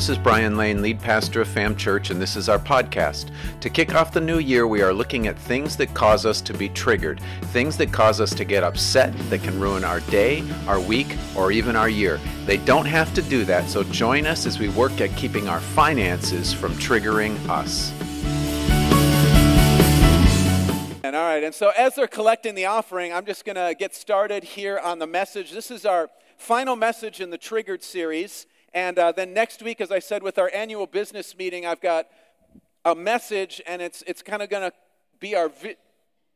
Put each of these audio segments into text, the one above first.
This is Brian Lane, lead pastor of Fam Church, and this is our podcast. To kick off the new year, we are looking at things that cause us to be triggered, things that cause us to get upset, that can ruin our day, our week, or even our year. They don't have to do that, so join us as we work at keeping our finances from triggering us. And all right, and so as they're collecting the offering, I'm just going to get started here on the message. This is our final message in the Triggered series. And uh, then next week, as I said, with our annual business meeting, I've got a message, and it's, it's kind of going to be our, vi-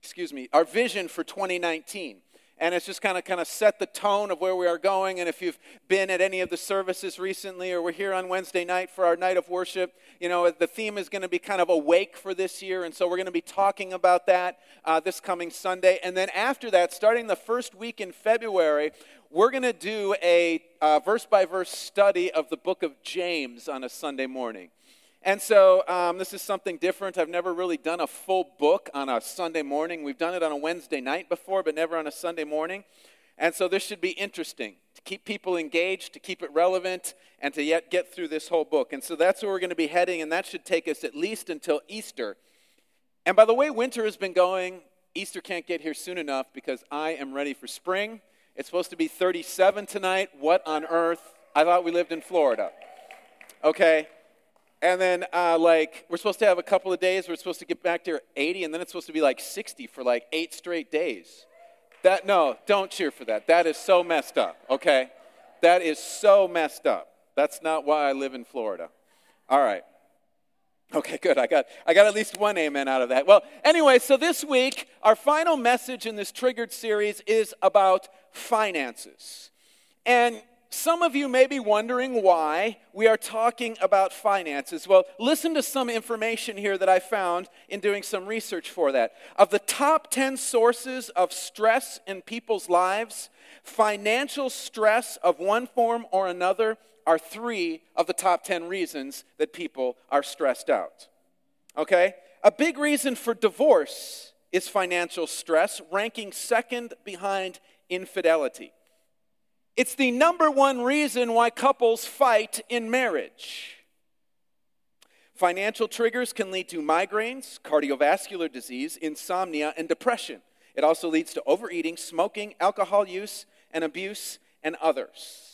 excuse me, our vision for 2019 and it's just kind of kind of set the tone of where we are going and if you've been at any of the services recently or we're here on wednesday night for our night of worship you know the theme is going to be kind of awake for this year and so we're going to be talking about that uh, this coming sunday and then after that starting the first week in february we're going to do a verse by verse study of the book of James on a Sunday morning. And so um, this is something different. I've never really done a full book on a Sunday morning. We've done it on a Wednesday night before, but never on a Sunday morning. And so this should be interesting to keep people engaged, to keep it relevant, and to yet get through this whole book. And so that's where we're going to be heading, and that should take us at least until Easter. And by the way winter has been going, Easter can't get here soon enough because I am ready for spring. It's supposed to be 37 tonight. What on earth? I thought we lived in Florida. Okay. And then, uh, like, we're supposed to have a couple of days. We're supposed to get back to 80, and then it's supposed to be like 60 for like eight straight days. That, no, don't cheer for that. That is so messed up, okay? That is so messed up. That's not why I live in Florida. All right. Okay, good. I got, I got at least one amen out of that. Well, anyway, so this week, our final message in this Triggered series is about finances. And some of you may be wondering why we are talking about finances. Well, listen to some information here that I found in doing some research for that. Of the top 10 sources of stress in people's lives, financial stress of one form or another are three of the top 10 reasons that people are stressed out. Okay? A big reason for divorce is financial stress, ranking second behind infidelity. It's the number one reason why couples fight in marriage. Financial triggers can lead to migraines, cardiovascular disease, insomnia, and depression. It also leads to overeating, smoking, alcohol use, and abuse, and others.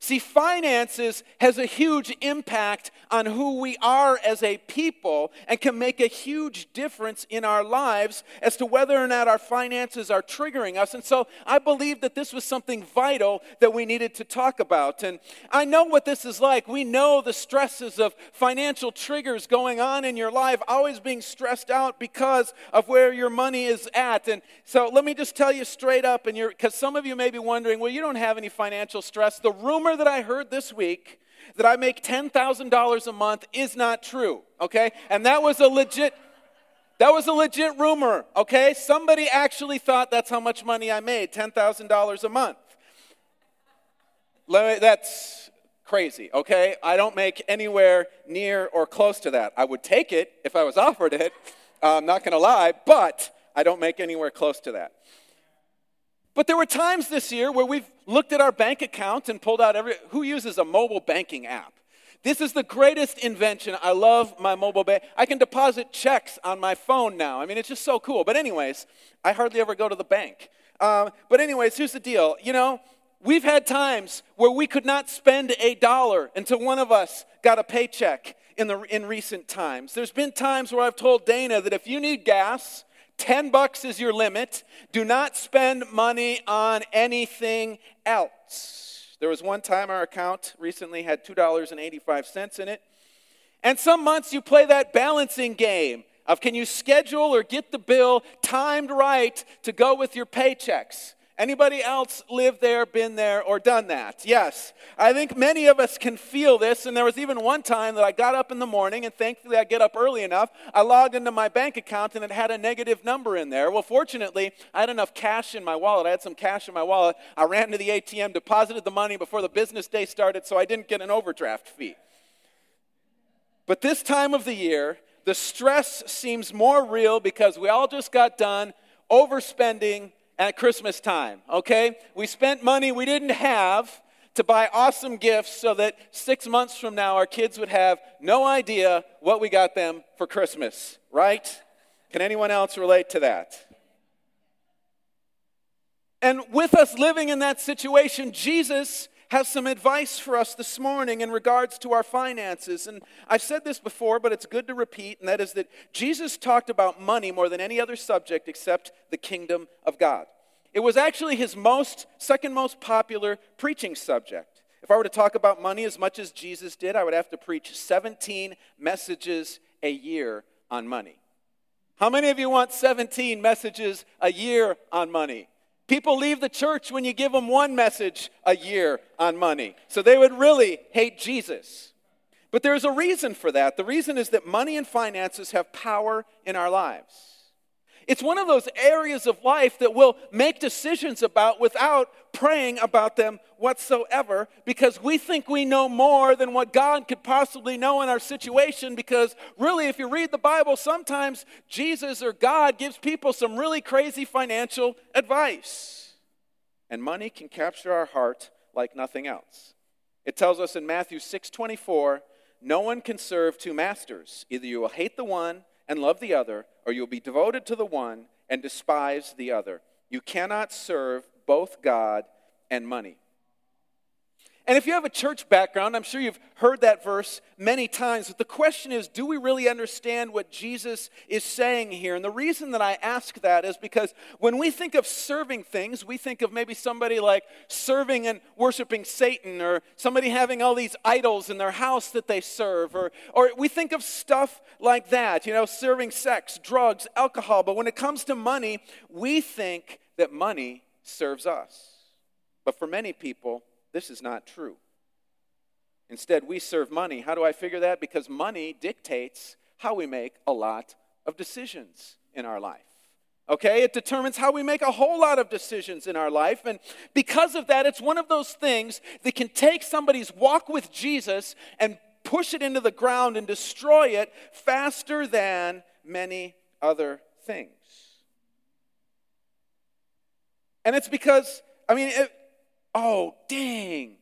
See, finances has a huge impact on who we are as a people and can make a huge difference in our lives as to whether or not our finances are triggering us. And so I believe that this was something vital that we needed to talk about. And I know what this is like. We know the stresses of financial triggers going on in your life, always being stressed out because of where your money is at. And so let me just tell you straight up, and because some of you may be wondering, well, you don't have any financial stress. The rumor rumor that I heard this week that I make $10,000 a month is not true, okay? And that was a legit that was a legit rumor, okay? Somebody actually thought that's how much money I made, $10,000 a month. That's crazy, okay? I don't make anywhere near or close to that. I would take it if I was offered it, I'm not gonna lie, but I don't make anywhere close to that. But there were times this year where we've looked at our bank account and pulled out every. Who uses a mobile banking app? This is the greatest invention. I love my mobile bank. I can deposit checks on my phone now. I mean, it's just so cool. But, anyways, I hardly ever go to the bank. Um, but, anyways, here's the deal. You know, we've had times where we could not spend a dollar until one of us got a paycheck in, the, in recent times. There's been times where I've told Dana that if you need gas, 10 bucks is your limit. Do not spend money on anything else. There was one time our account recently had $2.85 in it. And some months you play that balancing game of can you schedule or get the bill timed right to go with your paychecks? Anybody else lived there, been there, or done that? Yes. I think many of us can feel this, and there was even one time that I got up in the morning, and thankfully I get up early enough. I logged into my bank account, and it had a negative number in there. Well, fortunately, I had enough cash in my wallet. I had some cash in my wallet. I ran to the ATM, deposited the money before the business day started, so I didn't get an overdraft fee. But this time of the year, the stress seems more real because we all just got done overspending at Christmas time, okay? We spent money we didn't have to buy awesome gifts so that six months from now our kids would have no idea what we got them for Christmas, right? Can anyone else relate to that? And with us living in that situation, Jesus has some advice for us this morning in regards to our finances. And I've said this before, but it's good to repeat, and that is that Jesus talked about money more than any other subject except the kingdom of God. It was actually his most, second most popular preaching subject. If I were to talk about money as much as Jesus did, I would have to preach 17 messages a year on money. How many of you want 17 messages a year on money? People leave the church when you give them one message a year on money. So they would really hate Jesus. But there's a reason for that. The reason is that money and finances have power in our lives. It's one of those areas of life that we'll make decisions about without praying about them whatsoever because we think we know more than what God could possibly know in our situation. Because really, if you read the Bible, sometimes Jesus or God gives people some really crazy financial advice. And money can capture our heart like nothing else. It tells us in Matthew 6 24, no one can serve two masters. Either you will hate the one and love the other, or you'll be devoted to the one and despise the other. You cannot serve both God and money. And if you have a church background, I'm sure you've heard that verse many times. But the question is do we really understand what Jesus is saying here? And the reason that I ask that is because when we think of serving things, we think of maybe somebody like serving and worshiping Satan, or somebody having all these idols in their house that they serve, or, or we think of stuff like that, you know, serving sex, drugs, alcohol. But when it comes to money, we think that money serves us. But for many people, this is not true. Instead, we serve money. How do I figure that? Because money dictates how we make a lot of decisions in our life. Okay? It determines how we make a whole lot of decisions in our life. And because of that, it's one of those things that can take somebody's walk with Jesus and push it into the ground and destroy it faster than many other things. And it's because, I mean, it, oh, dang.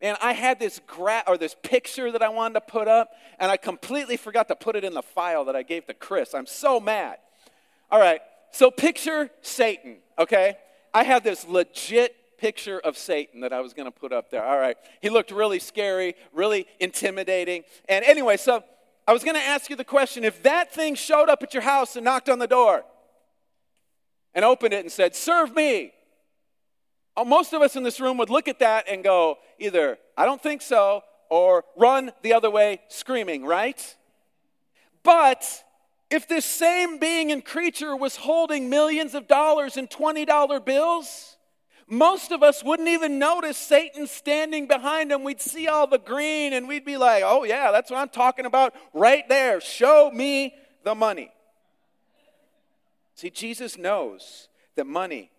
Man, I had this gra- or this picture that I wanted to put up, and I completely forgot to put it in the file that I gave to Chris. I'm so mad. All right, so picture Satan, okay? I had this legit picture of Satan that I was going to put up there. All right, he looked really scary, really intimidating. And anyway, so I was going to ask you the question if that thing showed up at your house and knocked on the door and opened it and said, Serve me, Uh, most of us in this room would look at that and go, either, I don't think so, or run the other way screaming, right? But if this same being and creature was holding millions of dollars in $20 bills, most of us wouldn't even notice Satan standing behind him. We'd see all the green and we'd be like, oh, yeah, that's what I'm talking about right there. Show me the money. See, Jesus knows that money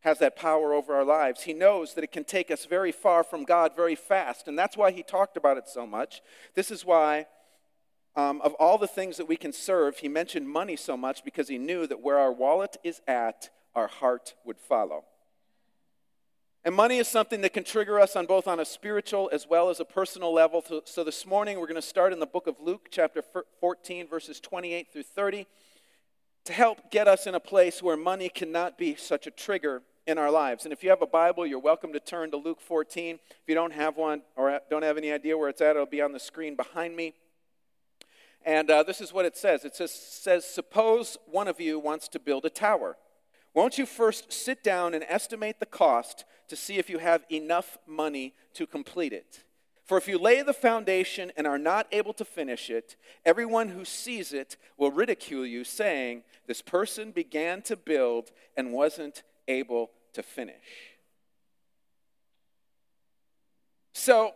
has that power over our lives. He knows that it can take us very far from God very fast, and that's why he talked about it so much. This is why, um, of all the things that we can serve, he mentioned money so much because he knew that where our wallet is at, our heart would follow. And money is something that can trigger us on both on a spiritual as well as a personal level. So this morning we're going to start in the book of Luke, chapter 14, verses 28 through 30, to help get us in a place where money cannot be such a trigger in our lives. And if you have a Bible, you're welcome to turn to Luke 14. If you don't have one or don't have any idea where it's at, it'll be on the screen behind me. And uh, this is what it says it says, says, Suppose one of you wants to build a tower. Won't you first sit down and estimate the cost to see if you have enough money to complete it? For if you lay the foundation and are not able to finish it, everyone who sees it will ridicule you, saying, This person began to build and wasn't able to finish. So,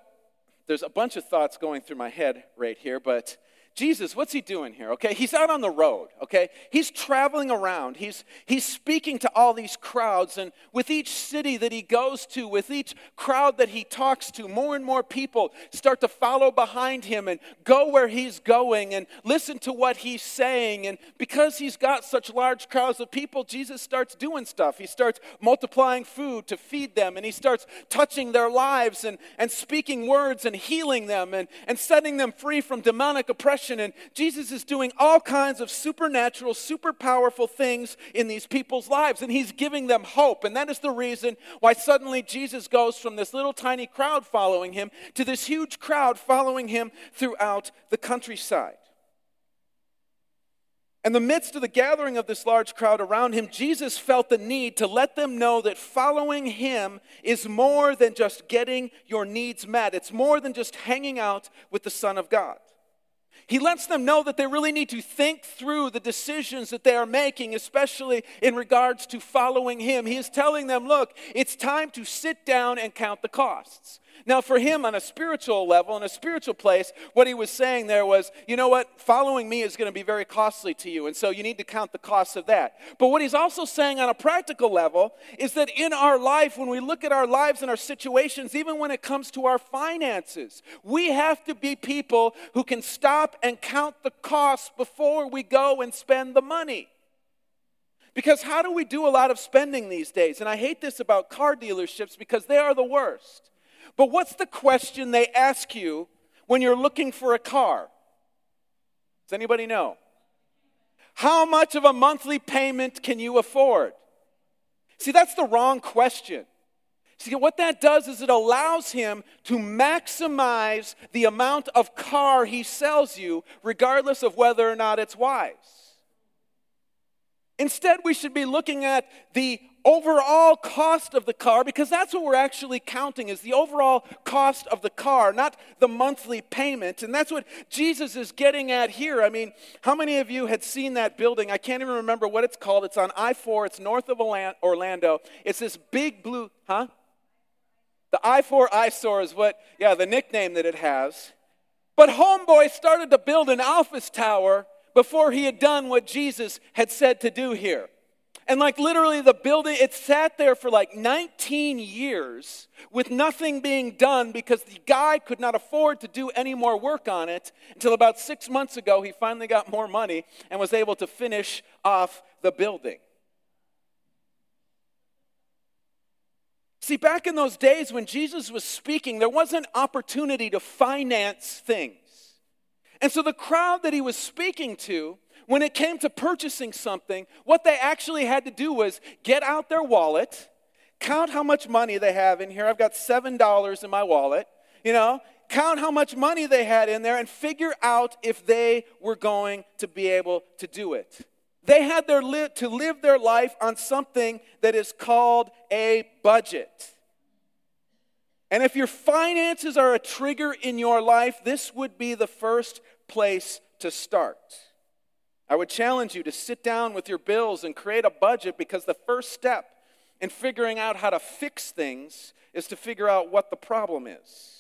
there's a bunch of thoughts going through my head right here, but Jesus, what's he doing here? Okay, he's out on the road, okay? He's traveling around. He's he's speaking to all these crowds and with each city that he goes to, with each crowd that he talks to, more and more people start to follow behind him and go where he's going and listen to what he's saying and because he's got such large crowds of people, Jesus starts doing stuff. He starts multiplying food to feed them and he starts touching their lives and and speaking words and healing them and and setting them free from demonic oppression and Jesus is doing all kinds of supernatural, super powerful things in these people's lives, and he's giving them hope. And that is the reason why suddenly Jesus goes from this little tiny crowd following him to this huge crowd following him throughout the countryside. In the midst of the gathering of this large crowd around him, Jesus felt the need to let them know that following him is more than just getting your needs met. It's more than just hanging out with the Son of God. He lets them know that they really need to think through the decisions that they are making, especially in regards to following Him. He is telling them, look, it's time to sit down and count the costs. Now, for him on a spiritual level, in a spiritual place, what he was saying there was, you know what, following me is going to be very costly to you, and so you need to count the costs of that. But what he's also saying on a practical level is that in our life, when we look at our lives and our situations, even when it comes to our finances, we have to be people who can stop and count the cost before we go and spend the money. Because how do we do a lot of spending these days? And I hate this about car dealerships because they are the worst. But what's the question they ask you when you're looking for a car? Does anybody know? How much of a monthly payment can you afford? See, that's the wrong question. See, what that does is it allows him to maximize the amount of car he sells you, regardless of whether or not it's wise. Instead, we should be looking at the overall cost of the car because that's what we're actually counting is the overall cost of the car not the monthly payment. And that's what jesus is getting at here. I mean how many of you had seen that building? I can't even remember what it's called. It's on i-4 it's north of orlando. It's this big blue huh? The i-4 eyesore is what yeah the nickname that it has. But homeboy started to build an office tower before he had done what jesus had said to do here and like literally, the building, it sat there for like 19 years with nothing being done because the guy could not afford to do any more work on it until about six months ago, he finally got more money and was able to finish off the building. See, back in those days when Jesus was speaking, there wasn't opportunity to finance things. And so the crowd that he was speaking to, when it came to purchasing something, what they actually had to do was get out their wallet, count how much money they have in here. I've got $7 in my wallet, you know, count how much money they had in there and figure out if they were going to be able to do it. They had their li- to live their life on something that is called a budget. And if your finances are a trigger in your life, this would be the first place to start. I would challenge you to sit down with your bills and create a budget because the first step in figuring out how to fix things is to figure out what the problem is.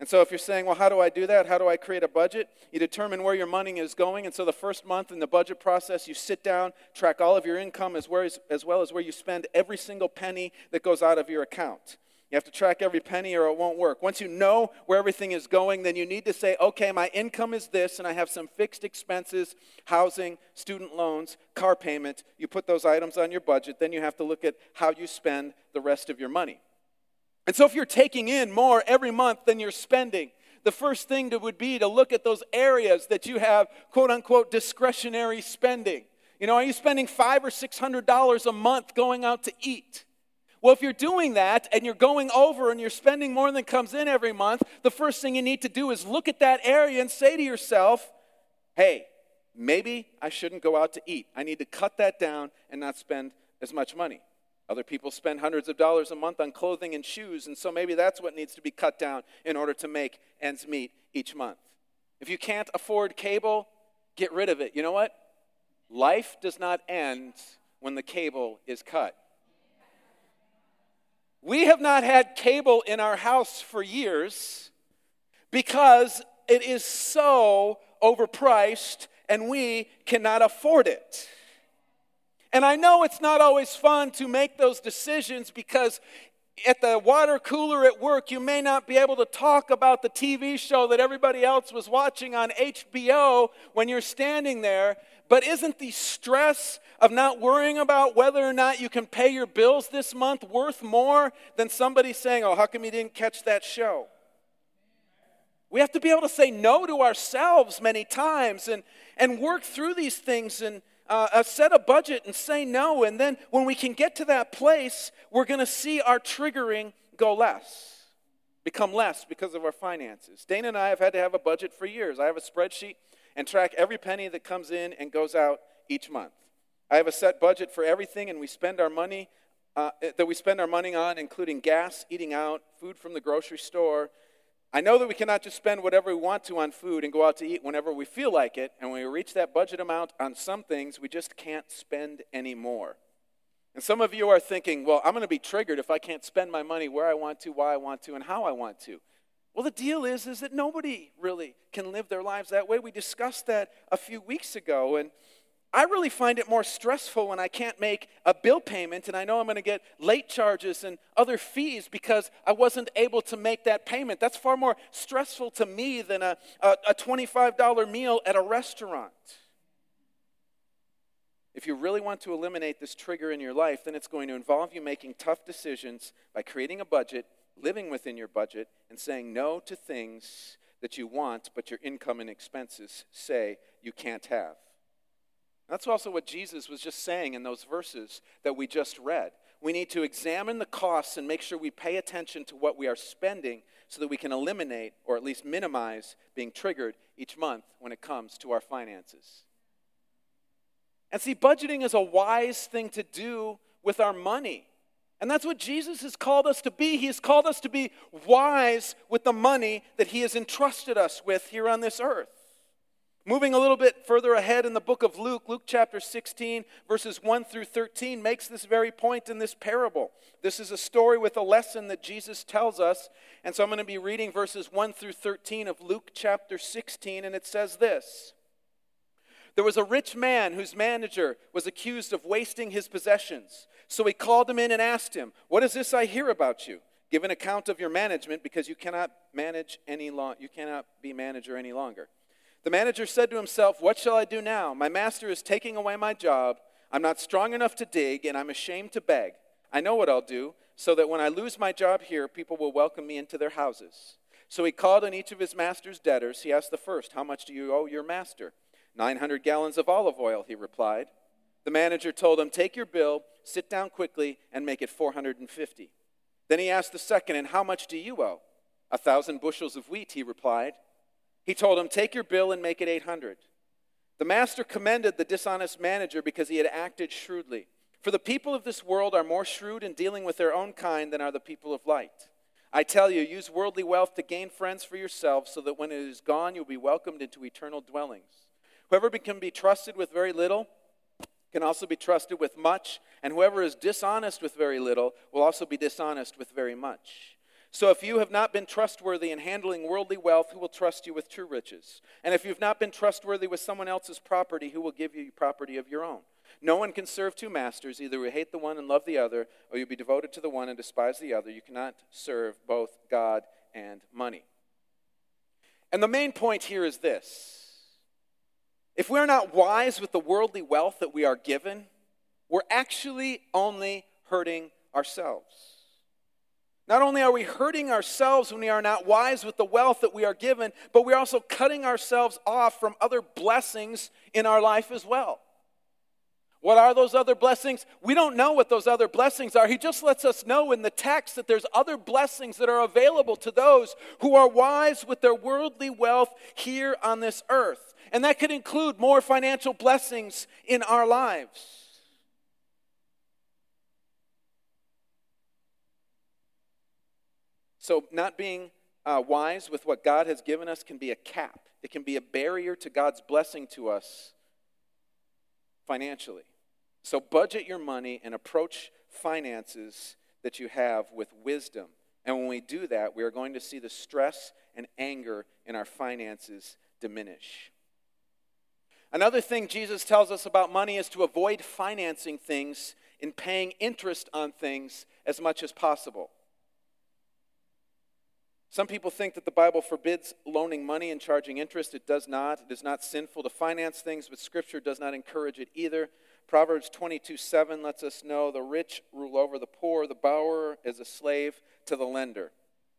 And so, if you're saying, well, how do I do that? How do I create a budget? You determine where your money is going. And so, the first month in the budget process, you sit down, track all of your income as well as, as, well as where you spend every single penny that goes out of your account. You have to track every penny or it won't work. Once you know where everything is going, then you need to say, okay, my income is this, and I have some fixed expenses housing, student loans, car payment. You put those items on your budget. Then you have to look at how you spend the rest of your money. And so if you're taking in more every month than you're spending, the first thing would be to look at those areas that you have quote unquote discretionary spending. You know, are you spending five or six hundred dollars a month going out to eat? Well, if you're doing that and you're going over and you're spending more than comes in every month, the first thing you need to do is look at that area and say to yourself, hey, maybe I shouldn't go out to eat. I need to cut that down and not spend as much money. Other people spend hundreds of dollars a month on clothing and shoes, and so maybe that's what needs to be cut down in order to make ends meet each month. If you can't afford cable, get rid of it. You know what? Life does not end when the cable is cut. We have not had cable in our house for years because it is so overpriced, and we cannot afford it. And I know it's not always fun to make those decisions because at the water cooler at work, you may not be able to talk about the TV show that everybody else was watching on HBO when you're standing there. But isn't the stress of not worrying about whether or not you can pay your bills this month worth more than somebody saying, Oh, how come you didn't catch that show? We have to be able to say no to ourselves many times and, and work through these things and uh, uh, set a budget and say no. And then when we can get to that place, we're going to see our triggering go less, become less because of our finances. Dana and I have had to have a budget for years. I have a spreadsheet and track every penny that comes in and goes out each month. I have a set budget for everything, and we spend our money uh, that we spend our money on, including gas, eating out, food from the grocery store, I know that we cannot just spend whatever we want to on food and go out to eat whenever we feel like it, and when we reach that budget amount on some things, we just can't spend any more. And some of you are thinking, well, I'm going to be triggered if I can't spend my money where I want to, why I want to, and how I want to. Well, the deal is, is that nobody really can live their lives that way. We discussed that a few weeks ago, and I really find it more stressful when I can't make a bill payment and I know I'm going to get late charges and other fees because I wasn't able to make that payment. That's far more stressful to me than a, a, a $25 meal at a restaurant. If you really want to eliminate this trigger in your life, then it's going to involve you making tough decisions by creating a budget, living within your budget, and saying no to things that you want but your income and expenses say you can't have. That's also what Jesus was just saying in those verses that we just read. We need to examine the costs and make sure we pay attention to what we are spending so that we can eliminate or at least minimize being triggered each month when it comes to our finances. And see, budgeting is a wise thing to do with our money. And that's what Jesus has called us to be. He has called us to be wise with the money that He has entrusted us with here on this earth. Moving a little bit further ahead in the book of Luke, Luke chapter 16, verses 1 through 13, makes this very point in this parable. This is a story with a lesson that Jesus tells us. And so I'm going to be reading verses 1 through 13 of Luke chapter 16, and it says this There was a rich man whose manager was accused of wasting his possessions. So he called him in and asked him, What is this I hear about you? Give an account of your management because you cannot manage any long, you cannot be manager any longer. The manager said to himself, What shall I do now? My master is taking away my job. I'm not strong enough to dig, and I'm ashamed to beg. I know what I'll do, so that when I lose my job here, people will welcome me into their houses. So he called on each of his master's debtors. He asked the first, How much do you owe your master? 900 gallons of olive oil, he replied. The manager told him, Take your bill, sit down quickly, and make it 450. Then he asked the second, And how much do you owe? A thousand bushels of wheat, he replied. He told him, Take your bill and make it 800. The master commended the dishonest manager because he had acted shrewdly. For the people of this world are more shrewd in dealing with their own kind than are the people of light. I tell you, use worldly wealth to gain friends for yourselves, so that when it is gone, you'll be welcomed into eternal dwellings. Whoever can be trusted with very little can also be trusted with much, and whoever is dishonest with very little will also be dishonest with very much. So if you have not been trustworthy in handling worldly wealth, who will trust you with true riches? And if you've not been trustworthy with someone else's property, who will give you property of your own? No one can serve two masters. Either you hate the one and love the other, or you'll be devoted to the one and despise the other. You cannot serve both God and money. And the main point here is this if we're not wise with the worldly wealth that we are given, we're actually only hurting ourselves. Not only are we hurting ourselves when we are not wise with the wealth that we are given, but we're also cutting ourselves off from other blessings in our life as well. What are those other blessings? We don't know what those other blessings are. He just lets us know in the text that there's other blessings that are available to those who are wise with their worldly wealth here on this earth. And that could include more financial blessings in our lives. So, not being uh, wise with what God has given us can be a cap, it can be a barrier to God's blessing to us financially. So, budget your money and approach finances that you have with wisdom. And when we do that, we are going to see the stress and anger in our finances diminish. Another thing Jesus tells us about money is to avoid financing things and paying interest on things as much as possible. Some people think that the Bible forbids loaning money and charging interest. It does not. It is not sinful to finance things, but Scripture does not encourage it either. Proverbs 22 7 lets us know the rich rule over the poor, the borrower is a slave to the lender.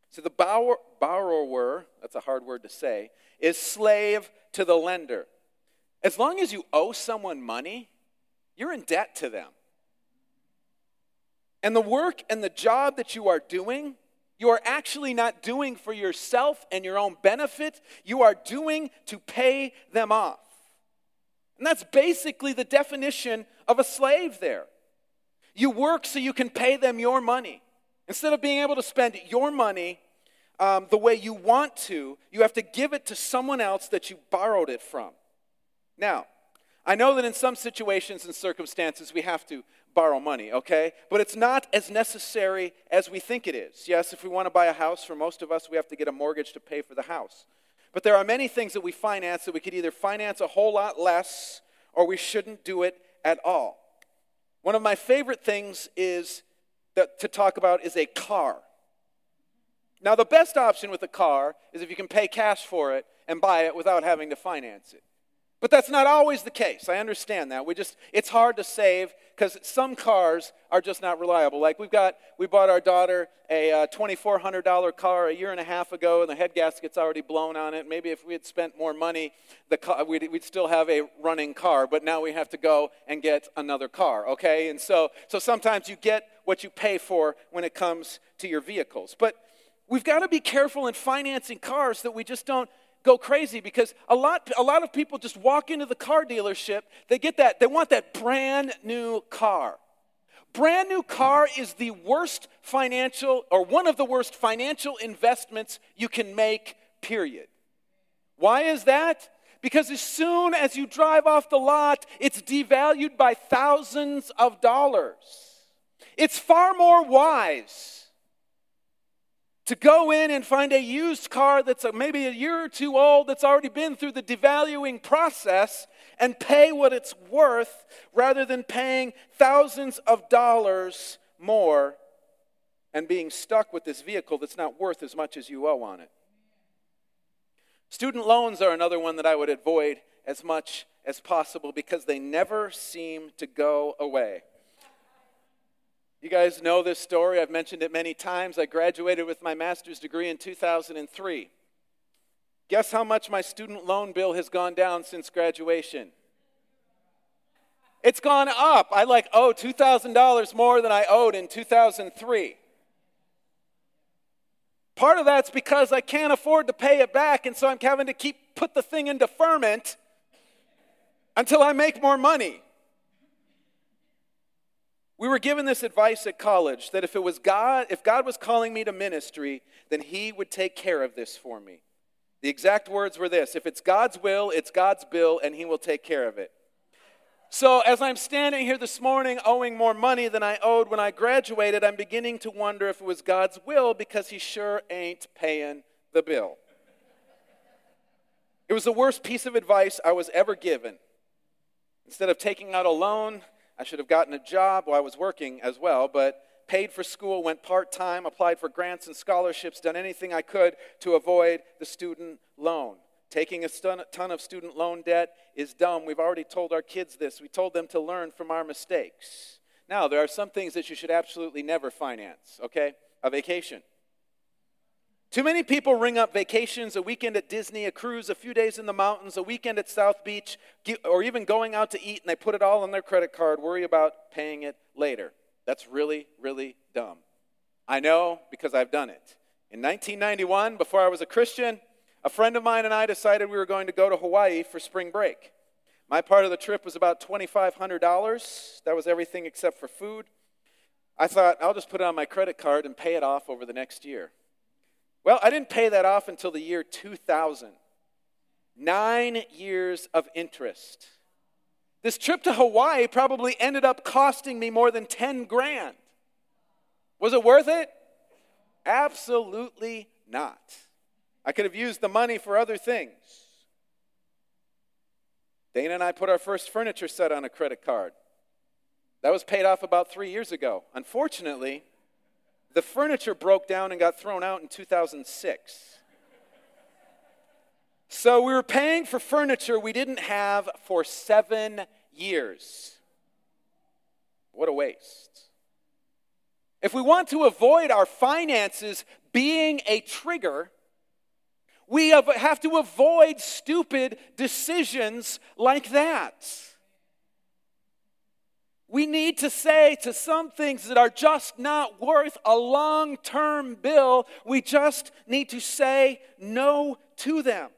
So the borrower, borrower, that's a hard word to say, is slave to the lender. As long as you owe someone money, you're in debt to them. And the work and the job that you are doing, you are actually not doing for yourself and your own benefit. You are doing to pay them off. And that's basically the definition of a slave there. You work so you can pay them your money. Instead of being able to spend your money um, the way you want to, you have to give it to someone else that you borrowed it from. Now, I know that in some situations and circumstances we have to borrow money, okay? But it's not as necessary as we think it is. Yes, if we want to buy a house, for most of us, we have to get a mortgage to pay for the house. But there are many things that we finance that we could either finance a whole lot less or we shouldn't do it at all. One of my favorite things is that, to talk about is a car. Now, the best option with a car is if you can pay cash for it and buy it without having to finance it. But that's not always the case. I understand that. We just it's hard to save because some cars are just not reliable. Like we've got we bought our daughter a uh, $2400 car a year and a half ago and the head gasket's already blown on it. Maybe if we had spent more money, the car, we'd, we'd still have a running car, but now we have to go and get another car, okay? And so so sometimes you get what you pay for when it comes to your vehicles. But we've got to be careful in financing cars that we just don't go crazy because a lot, a lot of people just walk into the car dealership, they get that, they want that brand new car. Brand new car is the worst financial, or one of the worst financial investments you can make, period. Why is that? Because as soon as you drive off the lot, it's devalued by thousands of dollars. It's far more wise to go in and find a used car that's maybe a year or two old that's already been through the devaluing process and pay what it's worth rather than paying thousands of dollars more and being stuck with this vehicle that's not worth as much as you owe on it. Student loans are another one that I would avoid as much as possible because they never seem to go away. You guys know this story. I've mentioned it many times. I graduated with my master's degree in 2003. Guess how much my student loan bill has gone down since graduation? It's gone up. I like owe $2,000 more than I owed in 2003. Part of that's because I can't afford to pay it back, and so I'm having to keep put the thing in deferment until I make more money. We were given this advice at college that if it was God, if God was calling me to ministry, then he would take care of this for me. The exact words were this if it's God's will, it's God's bill, and he will take care of it. So, as I'm standing here this morning owing more money than I owed when I graduated, I'm beginning to wonder if it was God's will because he sure ain't paying the bill. It was the worst piece of advice I was ever given. Instead of taking out a loan, I should have gotten a job while I was working as well, but paid for school, went part time, applied for grants and scholarships, done anything I could to avoid the student loan. Taking a ton of student loan debt is dumb. We've already told our kids this. We told them to learn from our mistakes. Now, there are some things that you should absolutely never finance, okay? A vacation. Too many people ring up vacations, a weekend at Disney, a cruise, a few days in the mountains, a weekend at South Beach, or even going out to eat, and they put it all on their credit card, worry about paying it later. That's really, really dumb. I know because I've done it. In 1991, before I was a Christian, a friend of mine and I decided we were going to go to Hawaii for spring break. My part of the trip was about $2,500. That was everything except for food. I thought, I'll just put it on my credit card and pay it off over the next year. Well, I didn't pay that off until the year 2000. Nine years of interest. This trip to Hawaii probably ended up costing me more than 10 grand. Was it worth it? Absolutely not. I could have used the money for other things. Dana and I put our first furniture set on a credit card. That was paid off about three years ago. Unfortunately, the furniture broke down and got thrown out in 2006. So we were paying for furniture we didn't have for seven years. What a waste. If we want to avoid our finances being a trigger, we have to avoid stupid decisions like that. We need to say to some things that are just not worth a long term bill, we just need to say no to them.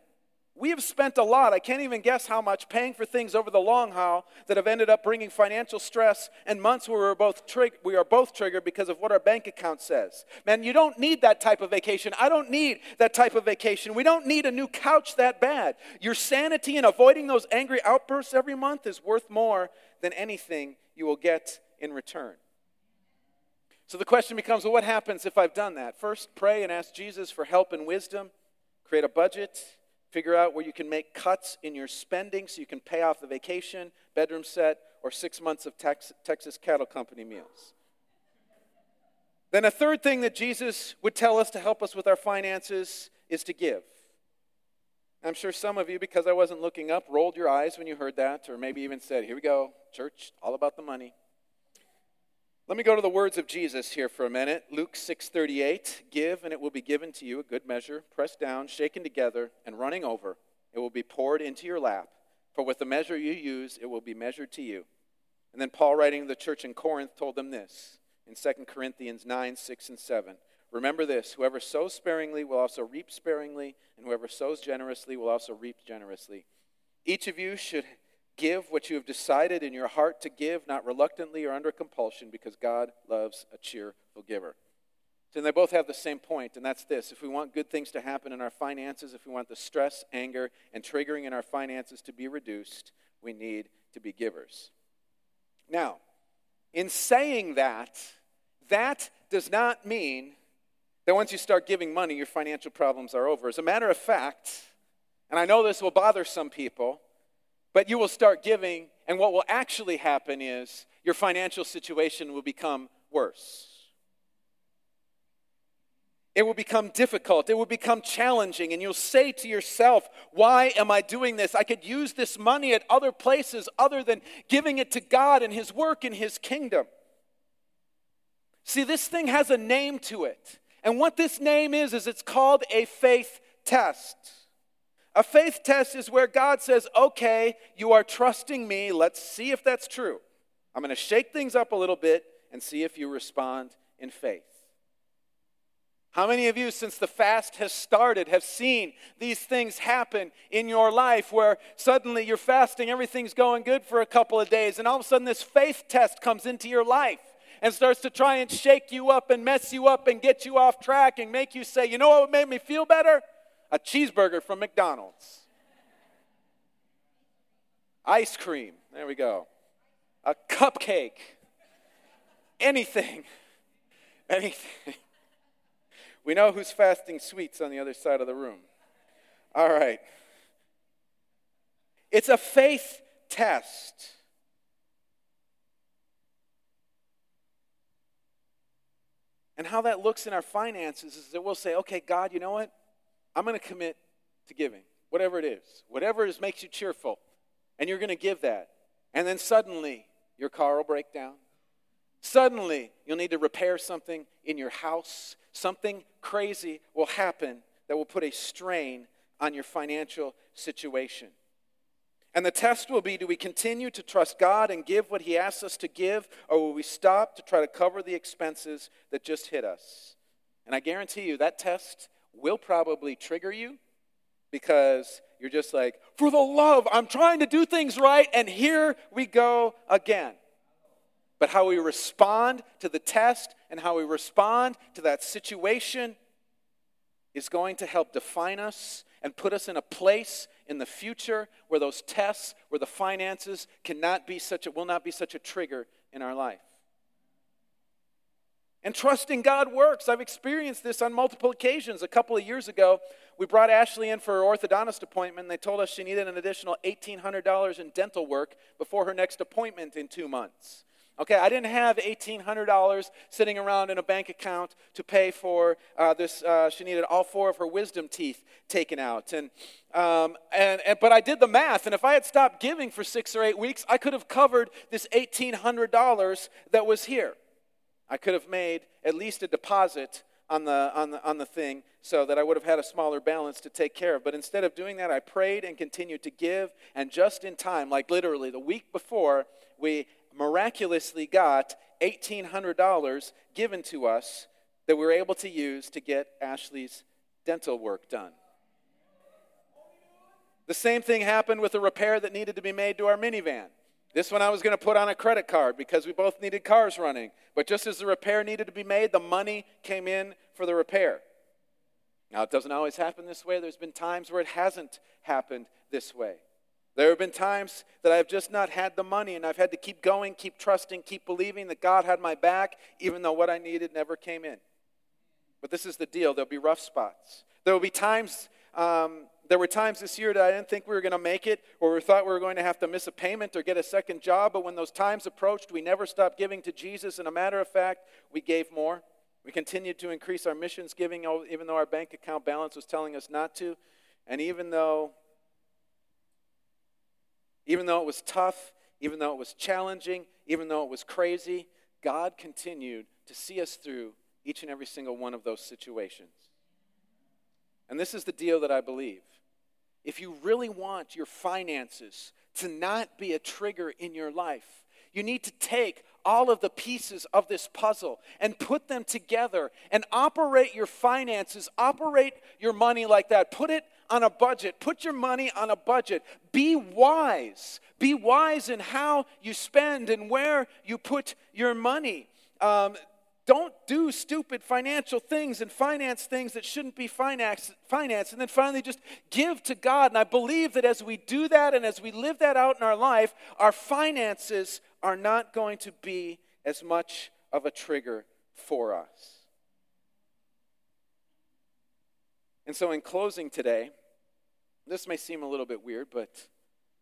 We have spent a lot, I can't even guess how much, paying for things over the long haul that have ended up bringing financial stress and months where we're both trig- we are both triggered because of what our bank account says. Man, you don't need that type of vacation. I don't need that type of vacation. We don't need a new couch that bad. Your sanity in avoiding those angry outbursts every month is worth more than anything you will get in return. So the question becomes well, what happens if I've done that? First, pray and ask Jesus for help and wisdom, create a budget Figure out where you can make cuts in your spending so you can pay off the vacation, bedroom set, or six months of Tex- Texas Cattle Company meals. Then, a third thing that Jesus would tell us to help us with our finances is to give. I'm sure some of you, because I wasn't looking up, rolled your eyes when you heard that, or maybe even said, Here we go, church, all about the money. Let me go to the words of Jesus here for a minute. Luke 6:38, "Give and it will be given to you a good measure, pressed down, shaken together, and running over. It will be poured into your lap, for with the measure you use, it will be measured to you." And then Paul writing to the church in Corinth told them this in 2 Corinthians 9, 6 and 7. Remember this whoever sows sparingly will also reap sparingly, and whoever sows generously will also reap generously. Each of you should Give what you have decided in your heart to give, not reluctantly or under compulsion, because God loves a cheerful giver. And they both have the same point, and that's this. If we want good things to happen in our finances, if we want the stress, anger, and triggering in our finances to be reduced, we need to be givers. Now, in saying that, that does not mean that once you start giving money, your financial problems are over. As a matter of fact, and I know this will bother some people, but you will start giving, and what will actually happen is your financial situation will become worse. It will become difficult. It will become challenging. And you'll say to yourself, Why am I doing this? I could use this money at other places other than giving it to God and His work in His kingdom. See, this thing has a name to it. And what this name is, is it's called a faith test. A faith test is where God says, okay, you are trusting me. Let's see if that's true. I'm going to shake things up a little bit and see if you respond in faith. How many of you, since the fast has started, have seen these things happen in your life where suddenly you're fasting, everything's going good for a couple of days, and all of a sudden this faith test comes into your life and starts to try and shake you up and mess you up and get you off track and make you say, you know what made me feel better? a cheeseburger from McDonald's, ice cream, there we go, a cupcake, anything, anything. We know who's fasting sweets on the other side of the room. All right. It's a faith test. And how that looks in our finances is that we'll say, okay, God, you know what? I'm going to commit to giving, whatever it is, whatever is, makes you cheerful. And you're going to give that. And then suddenly, your car will break down. Suddenly, you'll need to repair something in your house. Something crazy will happen that will put a strain on your financial situation. And the test will be do we continue to trust God and give what He asks us to give, or will we stop to try to cover the expenses that just hit us? And I guarantee you that test will probably trigger you because you're just like, for the love, I'm trying to do things right, and here we go again. But how we respond to the test and how we respond to that situation is going to help define us and put us in a place in the future where those tests, where the finances cannot be such a, will not be such a trigger in our life. And trusting God works. I've experienced this on multiple occasions. A couple of years ago, we brought Ashley in for her orthodontist appointment. And they told us she needed an additional $1,800 in dental work before her next appointment in two months. Okay, I didn't have $1,800 sitting around in a bank account to pay for uh, this. Uh, she needed all four of her wisdom teeth taken out. And, um, and, and, but I did the math, and if I had stopped giving for six or eight weeks, I could have covered this $1,800 that was here. I could have made at least a deposit on the, on, the, on the thing so that I would have had a smaller balance to take care of. But instead of doing that, I prayed and continued to give. And just in time, like literally the week before, we miraculously got $1,800 given to us that we were able to use to get Ashley's dental work done. The same thing happened with a repair that needed to be made to our minivan. This one I was going to put on a credit card because we both needed cars running. But just as the repair needed to be made, the money came in for the repair. Now, it doesn't always happen this way. There's been times where it hasn't happened this way. There have been times that I've just not had the money and I've had to keep going, keep trusting, keep believing that God had my back, even though what I needed never came in. But this is the deal there'll be rough spots. There will be times, um, there were times this year that I didn't think we were going to make it, or we thought we were going to have to miss a payment or get a second job. But when those times approached, we never stopped giving to Jesus. And a matter of fact, we gave more. We continued to increase our missions giving, even though our bank account balance was telling us not to. And even though even though it was tough, even though it was challenging, even though it was crazy, God continued to see us through each and every single one of those situations. And this is the deal that I believe. If you really want your finances to not be a trigger in your life, you need to take all of the pieces of this puzzle and put them together and operate your finances, operate your money like that. Put it on a budget. Put your money on a budget. Be wise. Be wise in how you spend and where you put your money. Um, don't do stupid financial things and finance things that shouldn't be financed, finance, and then finally just give to God. And I believe that as we do that and as we live that out in our life, our finances are not going to be as much of a trigger for us. And so, in closing today, this may seem a little bit weird, but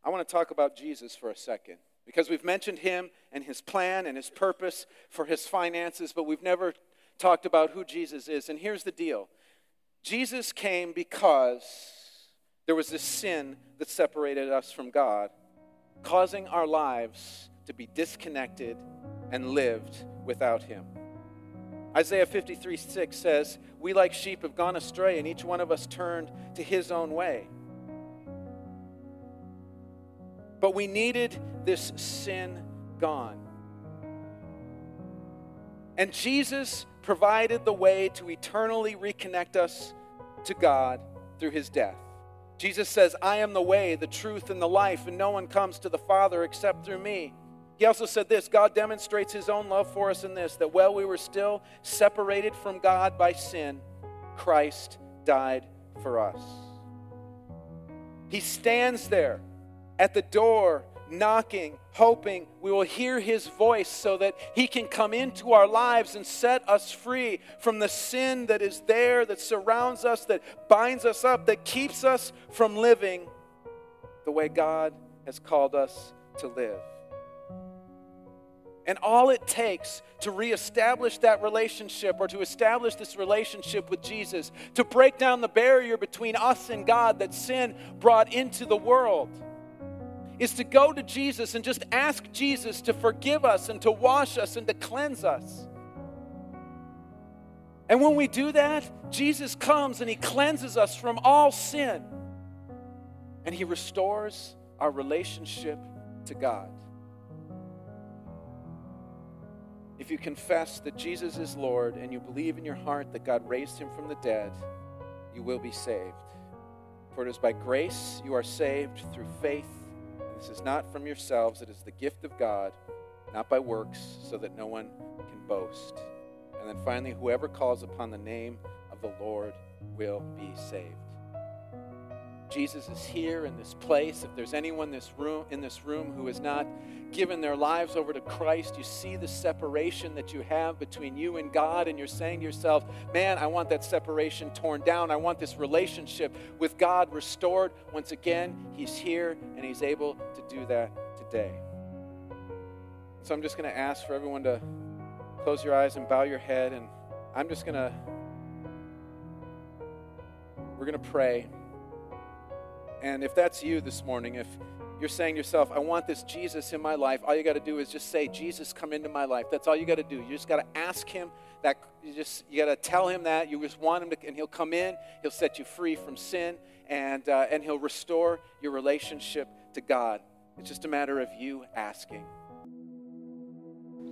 I want to talk about Jesus for a second. Because we've mentioned him and his plan and his purpose for his finances, but we've never talked about who Jesus is. And here's the deal Jesus came because there was this sin that separated us from God, causing our lives to be disconnected and lived without him. Isaiah 53 6 says, We like sheep have gone astray, and each one of us turned to his own way. But we needed this sin gone. And Jesus provided the way to eternally reconnect us to God through his death. Jesus says, I am the way, the truth, and the life, and no one comes to the Father except through me. He also said this God demonstrates his own love for us in this, that while we were still separated from God by sin, Christ died for us. He stands there at the door knocking, hoping we will hear his voice so that he can come into our lives and set us free from the sin that is there, that surrounds us, that binds us up, that keeps us from living the way God has called us to live. And all it takes to reestablish that relationship or to establish this relationship with Jesus, to break down the barrier between us and God that sin brought into the world is to go to Jesus and just ask Jesus to forgive us and to wash us and to cleanse us. And when we do that, Jesus comes and he cleanses us from all sin and he restores our relationship to God. If you confess that Jesus is Lord and you believe in your heart that God raised him from the dead, you will be saved. For it is by grace you are saved through faith this is not from yourselves, it is the gift of God, not by works, so that no one can boast. And then finally, whoever calls upon the name of the Lord will be saved. Jesus is here in this place. If there's anyone this room, in this room who has not given their lives over to Christ, you see the separation that you have between you and God, and you're saying to yourself, Man, I want that separation torn down. I want this relationship with God restored. Once again, He's here and He's able to do that today. So I'm just going to ask for everyone to close your eyes and bow your head, and I'm just going to, we're going to pray. And if that's you this morning, if you're saying to yourself, I want this Jesus in my life, all you got to do is just say, Jesus, come into my life. That's all you got to do. You just got to ask him that. You just you got to tell him that. You just want him to, and he'll come in. He'll set you free from sin, and uh, and he'll restore your relationship to God. It's just a matter of you asking.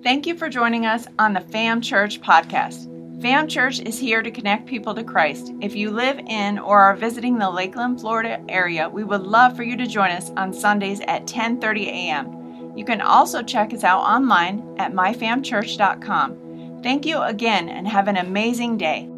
Thank you for joining us on the FAM Church podcast. FAM Church is here to connect people to Christ. If you live in or are visiting the Lakeland, Florida area, we would love for you to join us on Sundays at 10:30 a.m. You can also check us out online at myfamchurch.com. Thank you again and have an amazing day.